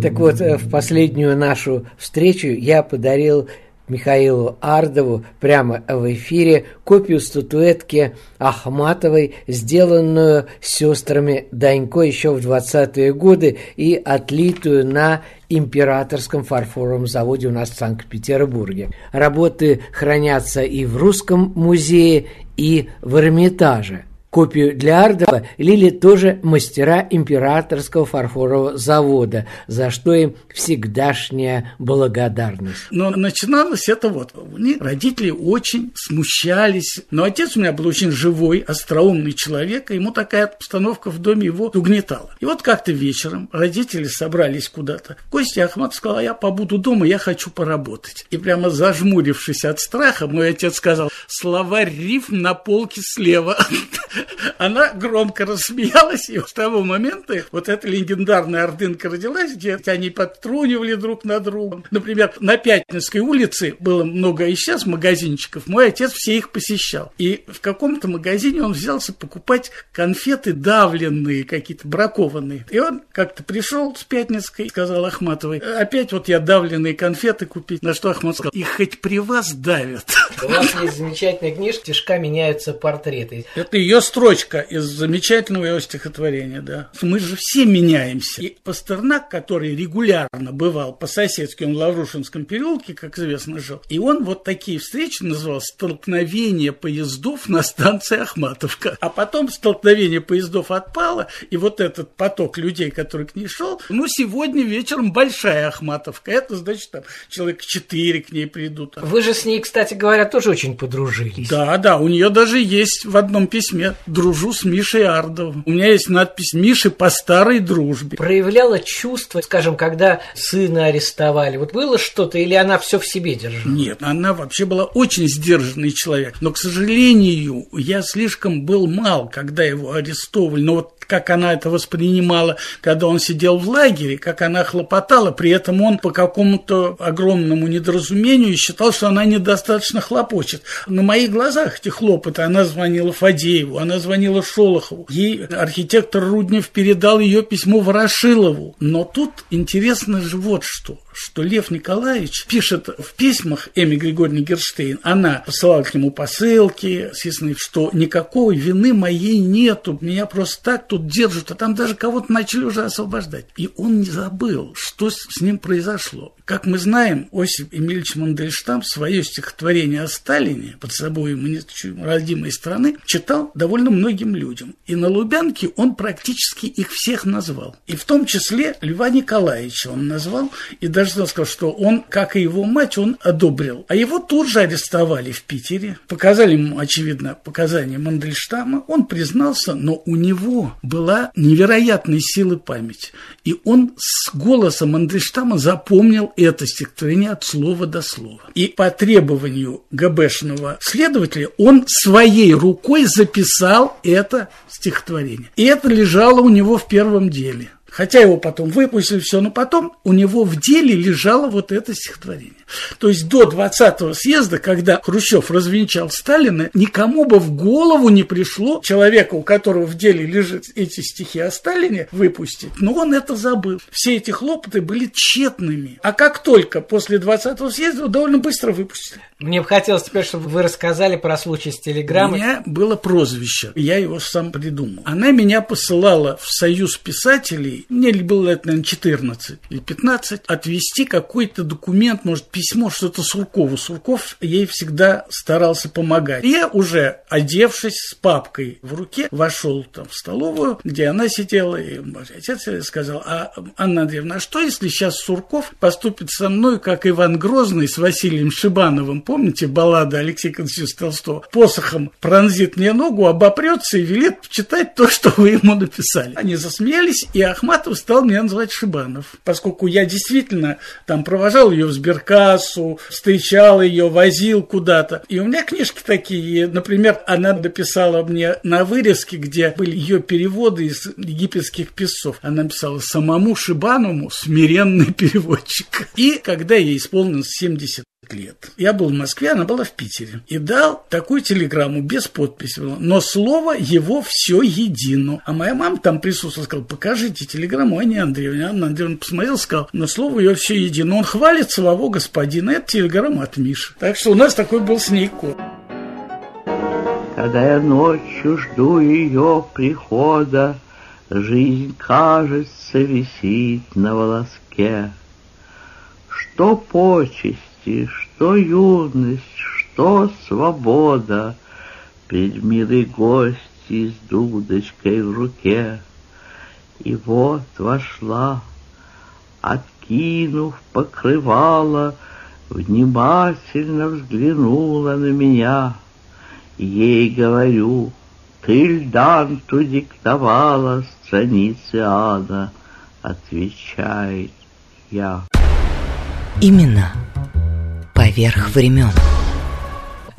Speaker 3: Так вот, э, в последнюю нашу встречу я подарил Михаилу Ардову прямо в эфире копию статуэтки Ахматовой, сделанную сестрами Данько еще в 20-е годы и отлитую на императорском фарфоровом заводе у нас в Санкт-Петербурге. Работы хранятся и в Русском музее, и в Эрмитаже – Копию для Ардова лили тоже мастера императорского фарфорового завода, за что им всегдашняя благодарность.
Speaker 13: Но начиналось это вот. Них родители очень смущались. Но отец у меня был очень живой, остроумный человек, и ему такая обстановка в доме его угнетала. И вот как-то вечером родители собрались куда-то. Костя Ахмат сказал, а я побуду дома, я хочу поработать. И прямо зажмурившись от страха, мой отец сказал, словарь рифм на полке слева. Она громко рассмеялась, и с того момента вот эта легендарная ордынка родилась, где они подтрунивали друг на друга. Например, на Пятницкой улице было много и сейчас магазинчиков. Мой отец все их посещал. И в каком-то магазине он взялся покупать конфеты давленные, какие-то бракованные. И он как-то пришел с Пятницкой, сказал Ахматовой, опять вот я давленные конфеты купить. На что Ахмат сказал, их хоть при вас давят.
Speaker 3: У вас есть замечательная книжка «Тишка меняются портреты».
Speaker 13: Это ее строчка из замечательного его стихотворения, да. Мы же все меняемся. И Пастернак, который регулярно бывал по-соседски, он в Лаврушинском переулке, как известно, жил, и он вот такие встречи называл «столкновение поездов на станции Ахматовка». А потом столкновение поездов отпало, и вот этот поток людей, который к ней шел, ну, сегодня вечером большая Ахматовка. Это, значит, там человек четыре к ней придут.
Speaker 3: Вы же с ней, кстати говоря, тоже очень подружились.
Speaker 13: Да, да, у нее даже есть в одном письме дружу с Мишей Ардовым. У меня есть надпись «Миши по старой дружбе».
Speaker 3: Проявляла чувство, скажем, когда сына арестовали. Вот было что-то или она все в себе держала?
Speaker 13: Нет, она вообще была очень сдержанный человек. Но, к сожалению, я слишком был мал, когда его арестовывали. Но вот как она это воспринимала, когда он сидел в лагере, как она хлопотала, при этом он по какому-то огромному недоразумению считал, что она недостаточно хлопочет. На моих глазах эти хлопоты, она звонила Фадееву, она звонила Шолохову, ей архитектор Руднев передал ее письмо Ворошилову. Но тут интересно же вот что что Лев Николаевич пишет в письмах Эми Григорьевне Герштейн, она посылала к нему посылки, естественно, что никакой вины моей нету, меня просто так тут держат, а там даже кого-то начали уже освобождать. И он не забыл, что с ним произошло. Как мы знаем, Осип Эмильевич Мандельштам свое стихотворение о Сталине под собой родимой страны читал довольно многим людям. И на Лубянке он практически их всех назвал. И в том числе Льва Николаевича он назвал, и даже сказал, что он, как и его мать, он одобрил. А его тут же арестовали в Питере. Показали ему, очевидно, показания Мандельштама. Он признался, но у него была невероятной силы память. И он с голоса Мандельштама запомнил это стихотворение от слова до слова. И по требованию ГБшного следователя он своей рукой записал это стихотворение. И это лежало у него в первом деле. Хотя его потом выпустили, все, но потом у него в деле лежало вот это стихотворение. То есть до 20-го съезда, когда Хрущев развенчал Сталина, никому бы в голову не пришло человека, у которого в деле лежат эти стихи о Сталине, выпустить. Но он это забыл. Все эти хлопоты были тщетными. А как только после 20-го съезда довольно быстро выпустили.
Speaker 3: Мне бы хотелось теперь, чтобы вы рассказали про случай с телеграммой.
Speaker 13: У меня было прозвище, я его сам придумал. Она меня посылала в Союз писателей мне было лет, наверное, 14 или 15, отвести какой-то документ, может, письмо, что-то Суркову. Сурков ей всегда старался помогать. Я уже, одевшись с папкой в руке, вошел там в столовую, где она сидела, и отец сказал, а Анна Андреевна, а что, если сейчас Сурков поступит со мной, как Иван Грозный с Василием Шибановым, помните баллада Алексея Константиновича Толстого, посохом пронзит мне ногу, обопрется и велит читать то, что вы ему написали. Они засмеялись, и Ахматов стал меня называть Шибанов, поскольку я действительно там провожал ее в сберкассу, встречал ее, возил куда-то. И у меня книжки такие, например, она дописала мне на вырезке, где были ее переводы из египетских писцов. Она написала «Самому Шибанову смиренный переводчик». И когда ей исполнилось 70 лет. Я был в Москве, она была в Питере. И дал такую телеграмму без подписи. Но слово его все едино. А моя мама там присутствовала, сказала, покажите телеграмму Анне Андреевне. Анна Андреевна посмотрела, сказала, но слово ее все едино. Он хвалит самого господина. Это телеграмма от Миши. Так что у нас такой был с ней код.
Speaker 14: Когда я ночью жду ее прихода, Жизнь, кажется, висит на волоске. Что почести, что юность, что свобода, Перед милой гости с дудочкой в руке. И вот вошла, откинув покрывало, Внимательно взглянула на меня. Ей говорю, ты Льданту диктовала страницы ада, отвечает я.
Speaker 1: Именно поверх времен.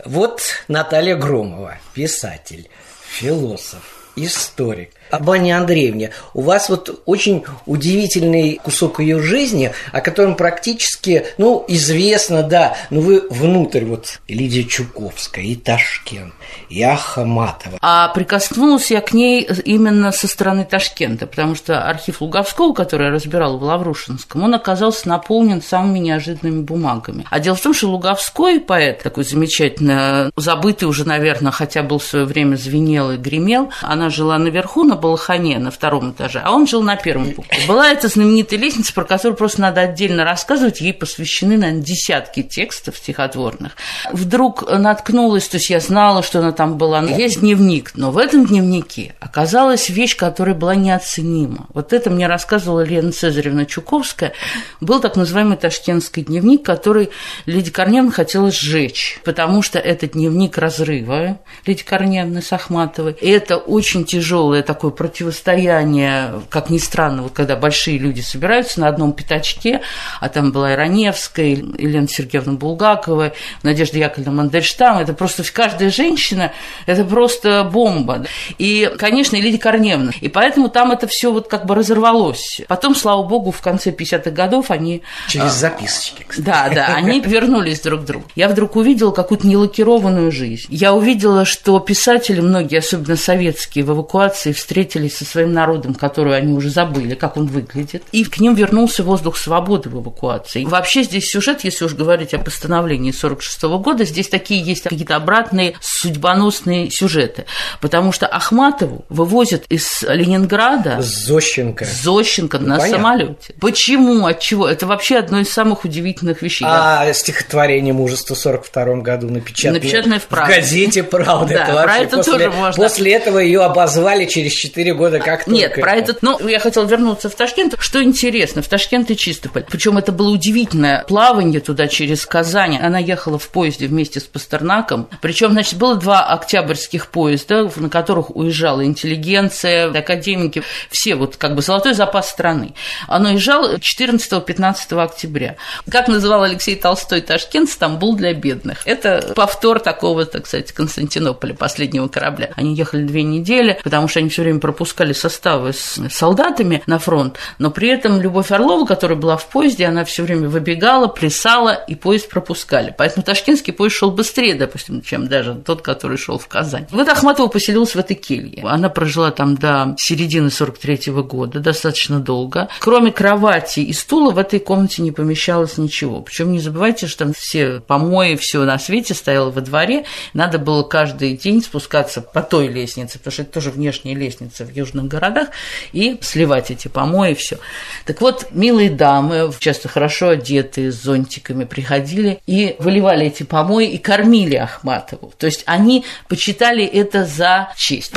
Speaker 3: Вот Наталья Громова, писатель, философ, историк. Об Анне Андреевне. У вас вот очень удивительный кусок ее жизни, о котором практически, ну, известно, да, но вы внутрь вот Лидия Чуковская, и Ташкент, и Ахматова.
Speaker 15: А прикоснулась я к ней именно со стороны Ташкента, потому что архив Луговского, который я разбирала в Лаврушинском, он оказался наполнен самыми неожиданными бумагами. А дело в том, что Луговской поэт, такой замечательно забытый уже, наверное, хотя был в свое время звенел и гремел, она жила наверху, на Балахане на втором этаже, а он жил на первом пункте. Была эта знаменитая лестница, про которую просто надо отдельно рассказывать, ей посвящены, наверное, десятки текстов стихотворных. Вдруг наткнулась, то есть я знала, что она там была. Есть дневник, но в этом дневнике оказалась вещь, которая была неоценима. Вот это мне рассказывала Лена Цезаревна Чуковская. Был так называемый ташкентский дневник, который Лидия Корневна хотела сжечь, потому что это дневник разрыва Лидии Корневны с Ахматовой. И это очень тяжелое такое противостояние, как ни странно, вот когда большие люди собираются на одном пятачке, а там была и Раневская, и Елена Сергеевна Булгакова, Надежда Яковлевна Мандельштам, это просто каждая женщина, это просто бомба. И, конечно, и Лидия Корневна. И поэтому там это все вот как бы разорвалось. Потом, слава богу, в конце 50-х годов они...
Speaker 3: Через а, записочки, кстати.
Speaker 15: Да, да, они вернулись друг к другу. Я вдруг увидела какую-то нелакированную жизнь. Я увидела, что писатели, многие, особенно советские, в эвакуации встретились со своим народом, который они уже забыли, как он выглядит, и к ним вернулся воздух свободы в эвакуации. Вообще здесь сюжет, если уж говорить о постановлении 46 года, здесь такие есть какие-то обратные судьбоносные сюжеты, потому что Ахматову вывозят из Ленинграда
Speaker 3: Зощенко,
Speaker 15: Зощенко ну, на понятно. самолете. Почему? От чего? Это вообще одно из самых удивительных вещей.
Speaker 3: А Я... стихотворение мужества в 42 году напечатано,
Speaker 15: напечатано в,
Speaker 3: в газете «Правда».
Speaker 15: Да, это про это
Speaker 3: после,
Speaker 15: тоже можно.
Speaker 3: После этого ее обозвали через 4 года как
Speaker 15: Нет, про этот, ну, я хотела вернуться в Ташкент. Что интересно, в Ташкент и Чистополь. Причем это было удивительное плавание туда через Казань. Она ехала в поезде вместе с Пастернаком. Причем, значит, было два октябрьских поезда, на которых уезжала интеллигенция, академики, все вот как бы золотой запас страны. Оно уезжало 14-15 октября. Как называл Алексей Толстой Ташкент, Стамбул для бедных. Это повтор такого, так сказать, Константинополя, последнего корабля. Они ехали две недели, потому что они все время пропускали составы с солдатами на фронт, но при этом Любовь Орлова, которая была в поезде, она все время выбегала, плясала, и поезд пропускали. Поэтому ташкентский поезд шел быстрее, допустим, чем даже тот, который шел в Казань. Вот Ахматова поселилась в этой келье. Она прожила там до середины 43 -го года, достаточно долго. Кроме кровати и стула в этой комнате не помещалось ничего. Причем не забывайте, что там все помои, все на свете стояло во дворе. Надо было каждый день спускаться по той лестнице, потому что это тоже внешняя лестница в южных городах, и сливать эти помои, и все. Так вот, милые дамы, часто хорошо одетые, с зонтиками, приходили и выливали эти помои и кормили Ахматову. То есть они почитали это за честь.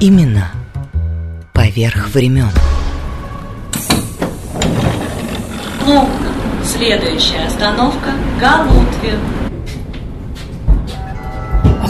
Speaker 1: Именно поверх времен.
Speaker 16: Ну, следующая остановка – Галутвин.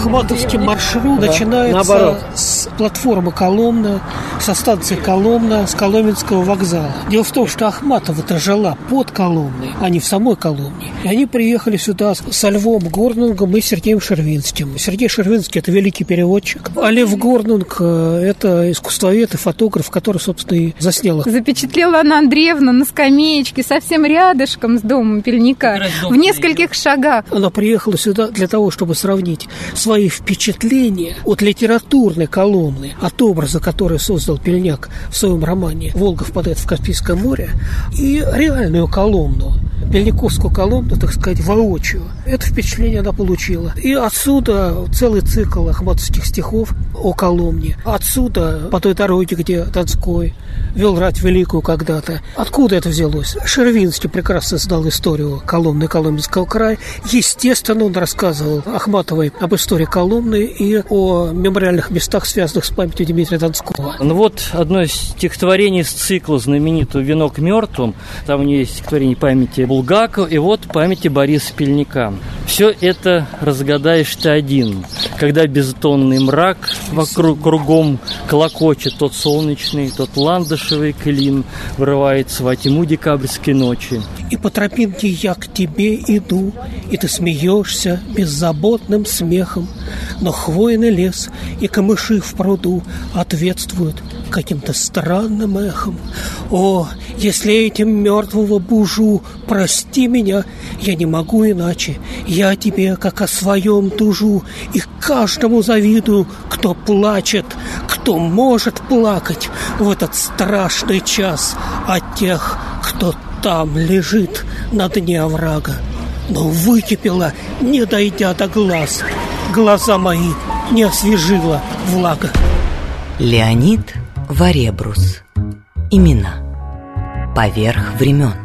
Speaker 17: Ахматовский маршрут да, начинается наоборот. с платформы Коломна, со станции Коломна, с Коломенского вокзала. Дело в том, что Ахматова-то жила под Коломной, а не в самой Коломне. И они приехали сюда со Львом Горнунгом и Сергеем Шервинским. Сергей Шервинский – это великий переводчик, а Лев Горнунг – это искусствовед и фотограф, который, собственно, и заснял их.
Speaker 18: Запечатлела Анна Андреевна на скамеечке совсем рядышком с домом Пельника, в нескольких шагах.
Speaker 17: Она приехала сюда для того, чтобы сравнить свои впечатления от литературной колонны, от образа, который создал Пельняк в своем романе «Волга впадает в Каспийское море», и реальную колонну, Пельниковскую колонну, так сказать, воочию. Это впечатление она получила. И отсюда целый цикл ахматовских стихов о Коломне. Отсюда, по той дороге, где Донской вел рать великую когда-то. Откуда это взялось? Шервинский прекрасно знал историю Коломны Коломенского края. Естественно, он рассказывал Ахматовой об истории Коломны и о мемориальных местах, связанных с памятью Дмитрия Донского.
Speaker 19: Ну вот одно из стихотворений из цикла знаменитого «Венок мертвым». Там у нее есть стихотворение памяти Булгакова и вот памяти Бориса Пельника. Все это разгадаешь ты один, когда безтонный мрак вокруг кругом колокочет тот солнечный, тот ландышевый клин вырывается во тьму декабрьской ночи.
Speaker 17: И по тропинке я к тебе иду, и ты смеешься беззаботным смехом, но хвойный лес и камыши в пруду ответствуют каким-то странным эхом. О, если этим мертвого бужу, прости меня, я не могу иначе. Я тебе, как о своем тужу, и каждому завидую, кто плачет, кто может плакать в этот страшный час от тех, кто там лежит на дне оврага но выкипела, не дойдя до глаз. Глаза мои не освежила влага.
Speaker 1: Леонид Варебрус. Имена. Поверх времен.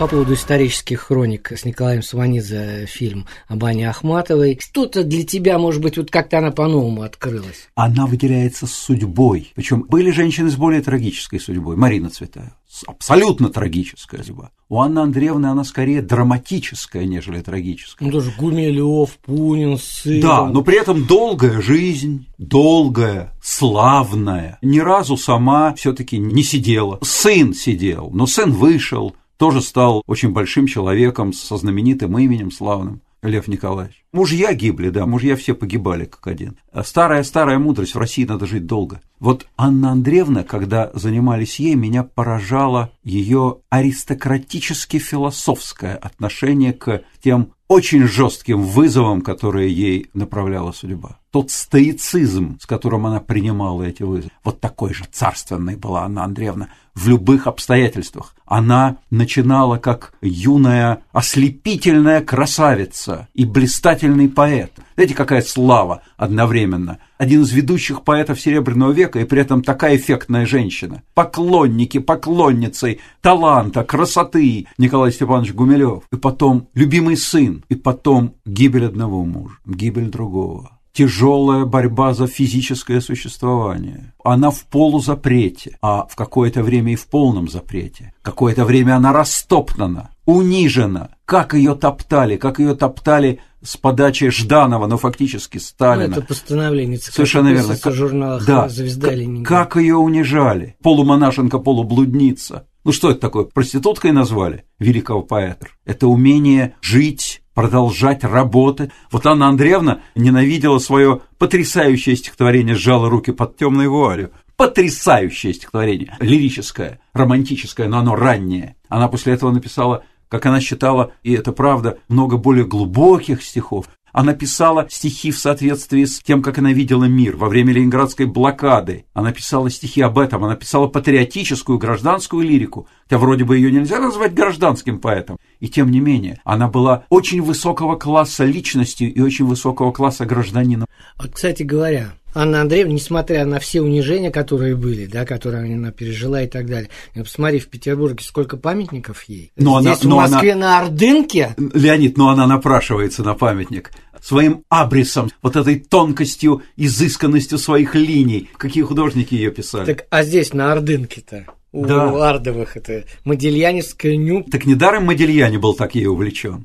Speaker 6: По поводу исторических хроник с Николаем Сванидзе фильм об Ане Ахматовой. Что-то для тебя, может быть, вот как-то она по-новому открылась?
Speaker 20: Она выделяется с судьбой. Причем были женщины с более трагической судьбой. Марина Цветаева. Абсолютно трагическая судьба. У Анны Андреевны она скорее драматическая, нежели трагическая.
Speaker 6: Ну, тоже Гумилев, Пунин, сын.
Speaker 20: Да, но при этом долгая жизнь, долгая, славная. Ни разу сама все таки не сидела. Сын сидел, но сын вышел, тоже стал очень большим человеком со знаменитым именем славным. Лев Николаевич. Мужья гибли, да, мужья все погибали как один. Старая-старая мудрость, в России надо жить долго. Вот Анна Андреевна, когда занимались ей, меня поражало ее аристократически-философское отношение к тем очень жестким вызовам, которые ей направляла судьба. Тот стоицизм, с которым она принимала эти вызовы, вот такой же царственной была Анна Андреевна в любых обстоятельствах. Она начинала как юная ослепительная красавица и блистательный поэт. Знаете, какая слава одновременно. Один из ведущих поэтов Серебряного века и при этом такая эффектная женщина. Поклонники, поклонницы таланта, красоты Николай Степанович Гумилев. И потом любимый сын. И потом гибель одного мужа, гибель другого тяжелая борьба за физическое существование. Она в полузапрете, а в какое-то время и в полном запрете. Какое-то время она растоптана, унижена. Как ее топтали, как ее топтали с подачи Жданова, но фактически Сталина. Ну,
Speaker 6: это постановление ЦК
Speaker 20: Совершенно верно.
Speaker 6: в журналах
Speaker 20: да.
Speaker 6: «Звезда»
Speaker 20: Как ее унижали. Полумонашенка, полублудница. Ну что это такое? Проституткой назвали великого поэта. Это умение жить, продолжать работать. Вот Анна Андреевна ненавидела свое потрясающее стихотворение «Сжала руки под темной вуалью». Потрясающее стихотворение, лирическое, романтическое, но оно раннее. Она после этого написала как она считала, и это правда, много более глубоких стихов. Она писала стихи в соответствии с тем, как она видела мир во время Ленинградской блокады. Она писала стихи об этом, она писала патриотическую гражданскую лирику, хотя вроде бы ее нельзя назвать гражданским поэтом. И тем не менее, она была очень высокого класса личностью и очень высокого класса гражданином.
Speaker 6: Вот, кстати говоря, Анна Андреевна, несмотря на все унижения, которые были, да, которые она пережила и так далее, посмотри, в Петербурге сколько памятников ей.
Speaker 20: Но
Speaker 6: Здесь
Speaker 20: она,
Speaker 6: в Москве
Speaker 20: она...
Speaker 6: на Ордынке.
Speaker 20: Леонид, но она напрашивается на памятник своим абрисом, вот этой тонкостью, изысканностью своих линий. Какие художники ее писали?
Speaker 6: Так, а здесь на Ордынке-то? У
Speaker 20: Да.
Speaker 6: Ардовых это Модельяневская ню.
Speaker 20: Так недаром Модельяне был так ей увлечен.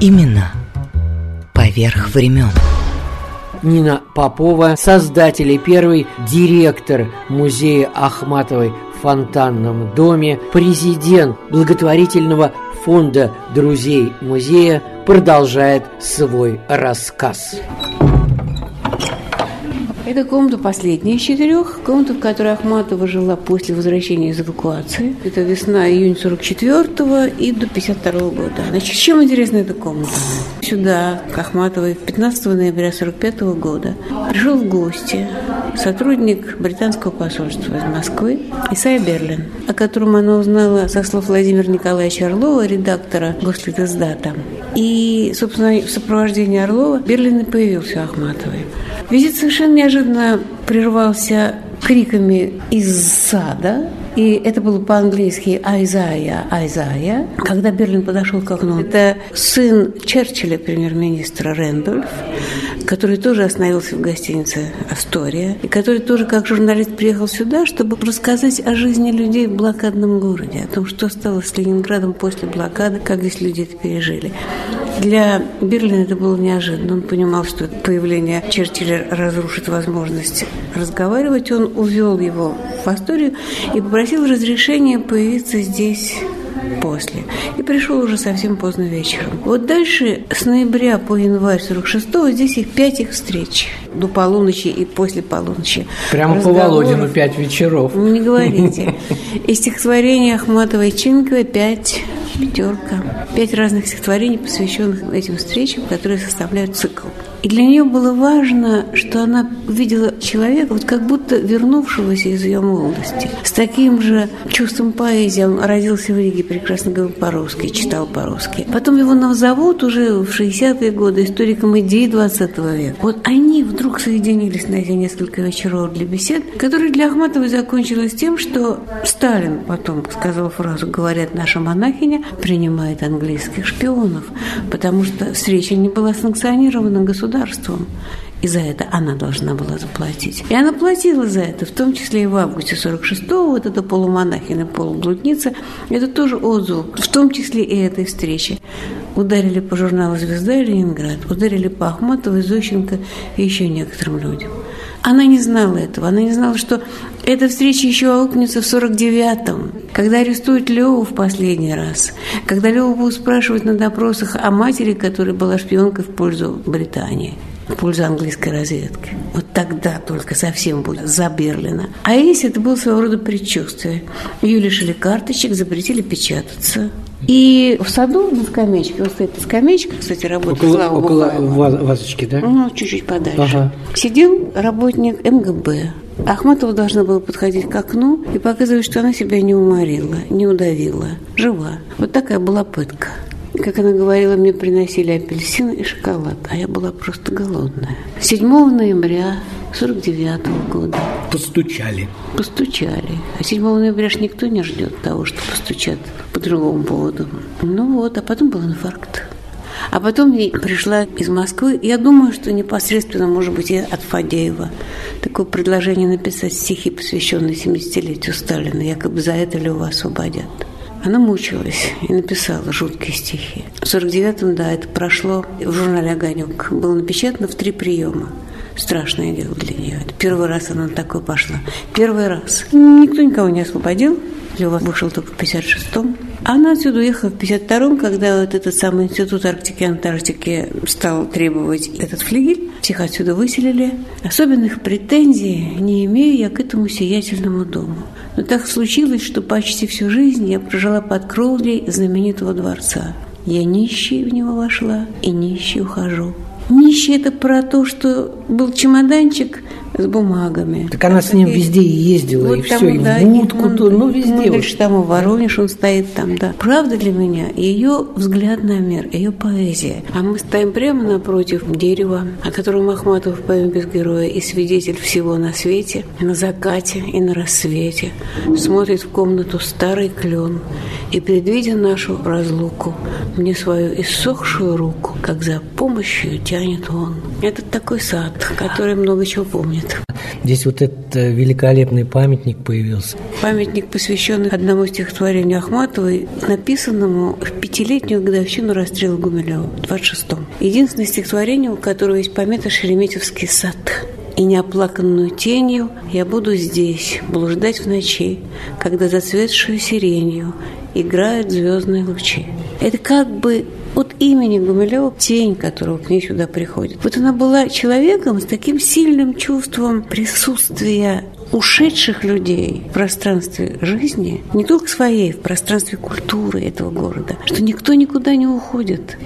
Speaker 1: Имена поверх времен.
Speaker 3: Нина Попова, создатель и первый директор музея Ахматовой в фонтанном доме, президент благотворительного фонда друзей музея, продолжает свой рассказ.
Speaker 11: Это комната последняя из четырех. Комната, в которой Ахматова жила после возвращения из эвакуации. Это весна, июнь 44-го и до 52 года. Значит, чем интересна эта комната? Сюда, к Ахматовой, 15 ноября 45 года пришел в гости сотрудник британского посольства из Москвы Исайя Берлин, о котором она узнала со слов Владимира Николаевича Орлова, редактора Гослитиздата. И, собственно, в сопровождении Орлова Берлин и появился Ахматовой. Визит совершенно неожиданно прервался криками из сада, и это было по-английски «Айзая, Айзая». Когда Берлин подошел к окну, это сын Черчилля, премьер-министра Рэндольф, который тоже остановился в гостинице «Астория», и который тоже как журналист приехал сюда, чтобы рассказать о жизни людей в блокадном городе, о том, что стало с Ленинградом после блокады, как здесь люди это пережили. Для Берлина это было неожиданно. Он понимал, что появление Черчилля разрушит возможность разговаривать. Он увел его в Асторию и попросил разрешения появиться здесь после. И пришел уже совсем поздно вечером. Вот дальше с ноября по январь 46-го здесь их пять их встреч. До полуночи и после полуночи.
Speaker 3: Прямо по
Speaker 11: Разговоров.
Speaker 3: Володину пять вечеров.
Speaker 11: Ну, Не говорите. И стихотворение Ахматовой и пять, пятерка. Пять разных стихотворений, посвященных этим встречам, которые составляют цикл. И для нее было важно, что она увидела человека, вот как будто вернувшегося из ее молодости, с таким же чувством поэзии. Он родился в Риге, прекрасно говорил по-русски, читал по-русски. Потом его назовут уже в 60-е годы историком идей 20 века. Вот они вдруг соединились на эти несколько вечеров для бесед, которые для Ахматовой закончились тем, что Сталин потом сказал фразу «говорят, наша монахиня принимает английских шпионов», потому что встреча не была санкционирована государством. И за это она должна была заплатить. И она платила за это, в том числе и в августе 46-го, вот эта полумонахина, полублудница, это тоже отзыв, в том числе и этой встречи. Ударили по журналу «Звезда» и «Ленинград», ударили по Ахматовой, Зощенко и еще некоторым людям. Она не знала этого. Она не знала, что эта встреча еще аукнется в 49-м, когда арестуют Леву в последний раз, когда Леву будут спрашивать на допросах о матери, которая была шпионкой в пользу Британии в пользу английской разведки. Вот тогда только совсем будет за Берлина. А если это было своего рода предчувствие. Ее лишили карточек, запретили печататься. И в саду на скамеечке, вот стоит скамеечка, кстати, работает
Speaker 3: Около,
Speaker 11: Слава
Speaker 3: около
Speaker 11: Бухаева.
Speaker 3: вазочки, да?
Speaker 11: Ну, чуть-чуть подальше.
Speaker 3: Ага.
Speaker 11: Сидел работник МГБ. Ахматова должна была подходить к окну и показывать, что она себя не уморила, не удавила, жива. Вот такая была пытка. Как она говорила, мне приносили апельсины и шоколад, а я была просто голодная. 7 ноября 49 года
Speaker 3: Постучали.
Speaker 11: постучали. А 7 ноября ж никто не ждет того, что постучат по другому поводу. Ну вот, а потом был инфаркт. А потом пришла из Москвы. Я думаю, что непосредственно, может быть, и от Фадеева. Такое предложение написать стихи, посвященные 70-летию Сталина. Якобы за это Леву освободят. Она мучилась и написала жуткие стихи. В 49-м, да, это прошло в журнале «Огонек». Было напечатано в три приема. Страшное дело для нее. Это первый раз она на такое пошла. Первый раз. Никто никого не освободил. Лева вышел только в 56-м. Она отсюда уехала в 52-м, когда вот этот самый институт Арктики и Антарктики стал требовать этот флигель. Всех отсюда выселили. Особенных претензий не имею я к этому сиятельному дому. Но так случилось, что почти всю жизнь я прожила под кровлей знаменитого дворца. Я нищей в него вошла и нищей ухожу. Нищий – это про то, что был чемоданчик, с бумагами.
Speaker 3: Так она с ним везде и ездила, вот и все, и да, в будку, и, то, ну, везде. Мы
Speaker 11: дальше там в Воронеж он стоит там, да. Правда для меня ее взгляд на мир, ее поэзия. А мы стоим прямо напротив дерева, о котором Ахматов в поэме «Без героя» и свидетель всего на свете, на закате и на рассвете. Смотрит в комнату старый клен и, предвидя нашу разлуку, мне свою иссохшую руку, как за помощью тянет он. Это такой сад, который много чего помнит.
Speaker 3: Здесь вот этот великолепный памятник появился.
Speaker 11: Памятник, посвященный одному стихотворению Ахматовой, написанному в пятилетнюю годовщину расстрела Гумилева, в 26-м. Единственное стихотворение, у которого есть помета «Шереметьевский сад» и неоплаканную тенью я буду здесь, блуждать в ночи, когда зацветшую сиренью играют звездные лучи. Это как бы от имени Гумилева тень, которая к ней сюда приходит. Вот она была человеком с таким сильным чувством присутствия ушедших людей в пространстве жизни, не только своей, в пространстве культуры этого города, что никто никуда не уходит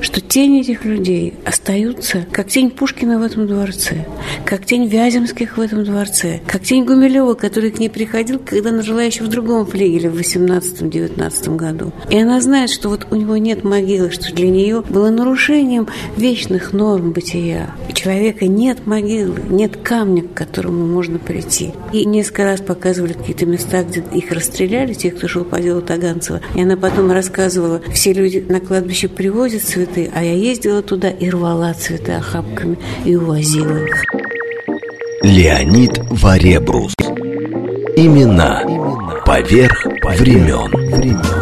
Speaker 11: что тени этих людей остаются, как тень Пушкина в этом дворце, как тень Вяземских в этом дворце, как тень Гумилева, который к ней приходил, когда она жила еще в другом флигеле в 18-19 году. И она знает, что вот у него нет могилы, что для нее было нарушением вечных норм бытия. У человека нет могилы, нет камня, к которому можно прийти. И несколько раз показывали какие-то места, где их расстреляли, тех, кто шел по делу Таганцева. И она потом рассказывала, все люди на кладбище привозят цветы, цветы, а я ездила туда и рвала цветы охапками и увозила их.
Speaker 2: Леонид Варебрус. Имена поверх времен.